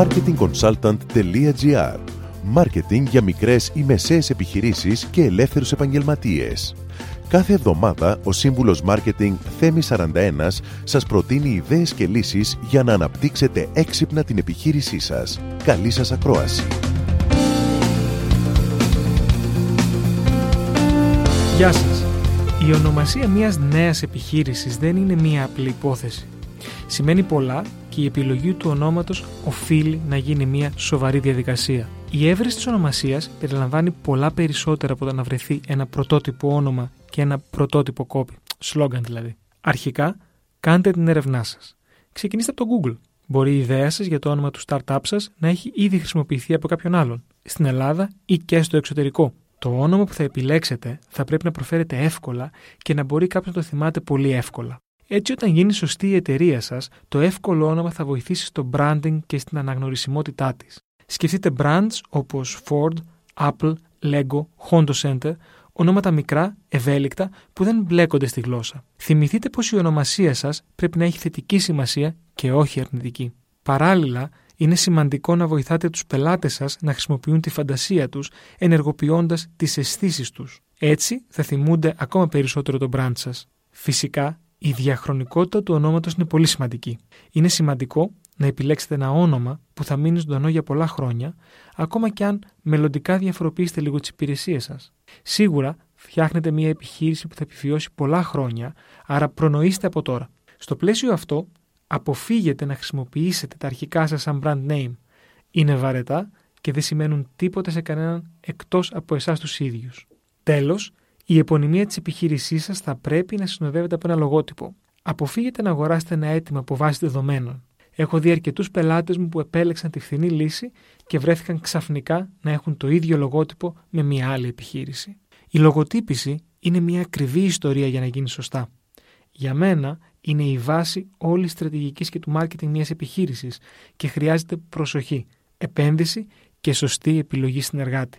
marketingconsultant.gr Μάρκετινγκ για μικρές ή μεσαίες επιχειρήσεις και ελεύθερους επαγγελματίες. Κάθε εβδομάδα ο σύμβουλος Μάρκετινγκ Θέμη 41 σας προτείνει ιδέες και λύσεις για να αναπτύξετε έξυπνα την επιχείρησή σας. Καλή σας ακρόαση! Γεια σας! Η ονομασία μιας νέας επιχείρησης δεν είναι μια απλή υπόθεση. Σημαίνει πολλά και η επιλογή του ονόματος οφείλει να γίνει μια σοβαρή διαδικασία. Η εύρεση της ονομασίας περιλαμβάνει πολλά περισσότερα από το να βρεθεί ένα πρωτότυπο όνομα και ένα πρωτότυπο copy, σλόγκαν δηλαδή. Αρχικά, κάντε την έρευνά σας. Ξεκινήστε από το Google. Μπορεί η ιδέα σας για το όνομα του startup σας να έχει ήδη χρησιμοποιηθεί από κάποιον άλλον, στην Ελλάδα ή και στο εξωτερικό. Το όνομα που θα επιλέξετε θα πρέπει να προφέρεται εύκολα και να μπορεί κάποιος να το θυμάται πολύ εύκολα. Έτσι, όταν γίνει σωστή η εταιρεία σας, το εύκολο όνομα θα βοηθήσει στο branding και στην αναγνωρισιμότητά της. Σκεφτείτε brands όπως Ford, Apple, Lego, Honda Center, ονόματα μικρά, ευέλικτα, που δεν μπλέκονται στη γλώσσα. Θυμηθείτε πως η ονομασία σας πρέπει να έχει θετική σημασία και όχι αρνητική. Παράλληλα, είναι σημαντικό να βοηθάτε τους πελάτες σας να χρησιμοποιούν τη φαντασία τους, ενεργοποιώντας τις αισθήσεις τους. Έτσι θα θυμούνται ακόμα περισσότερο το brand σας. Φυσικά, η διαχρονικότητα του ονόματος είναι πολύ σημαντική. Είναι σημαντικό να επιλέξετε ένα όνομα που θα μείνει ζωντανό για πολλά χρόνια, ακόμα και αν μελλοντικά διαφοροποιήσετε λίγο τις υπηρεσίες σας. Σίγουρα φτιάχνετε μια επιχείρηση που θα επιβιώσει πολλά χρόνια, άρα προνοήστε από τώρα. Στο πλαίσιο αυτό, αποφύγετε να χρησιμοποιήσετε τα αρχικά σας σαν brand name. Είναι βαρετά και δεν σημαίνουν τίποτα σε κανέναν εκτός από εσάς τους ίδιους. Τέλος, η επωνυμία της επιχείρησής σας θα πρέπει να συνοδεύεται από ένα λογότυπο. Αποφύγετε να αγοράσετε ένα αίτημα από βάση δεδομένων. Έχω δει αρκετούς πελάτες μου που επέλεξαν τη φθηνή λύση και βρέθηκαν ξαφνικά να έχουν το ίδιο λογότυπο με μια άλλη επιχείρηση. Η λογοτύπηση είναι μια ακριβή ιστορία για να γίνει σωστά. Για μένα είναι η βάση όλης στρατηγικής και του μάρκετινγκ μιας επιχείρησης και χρειάζεται προσοχή, επένδυση και σωστή επιλογή συνεργάτη.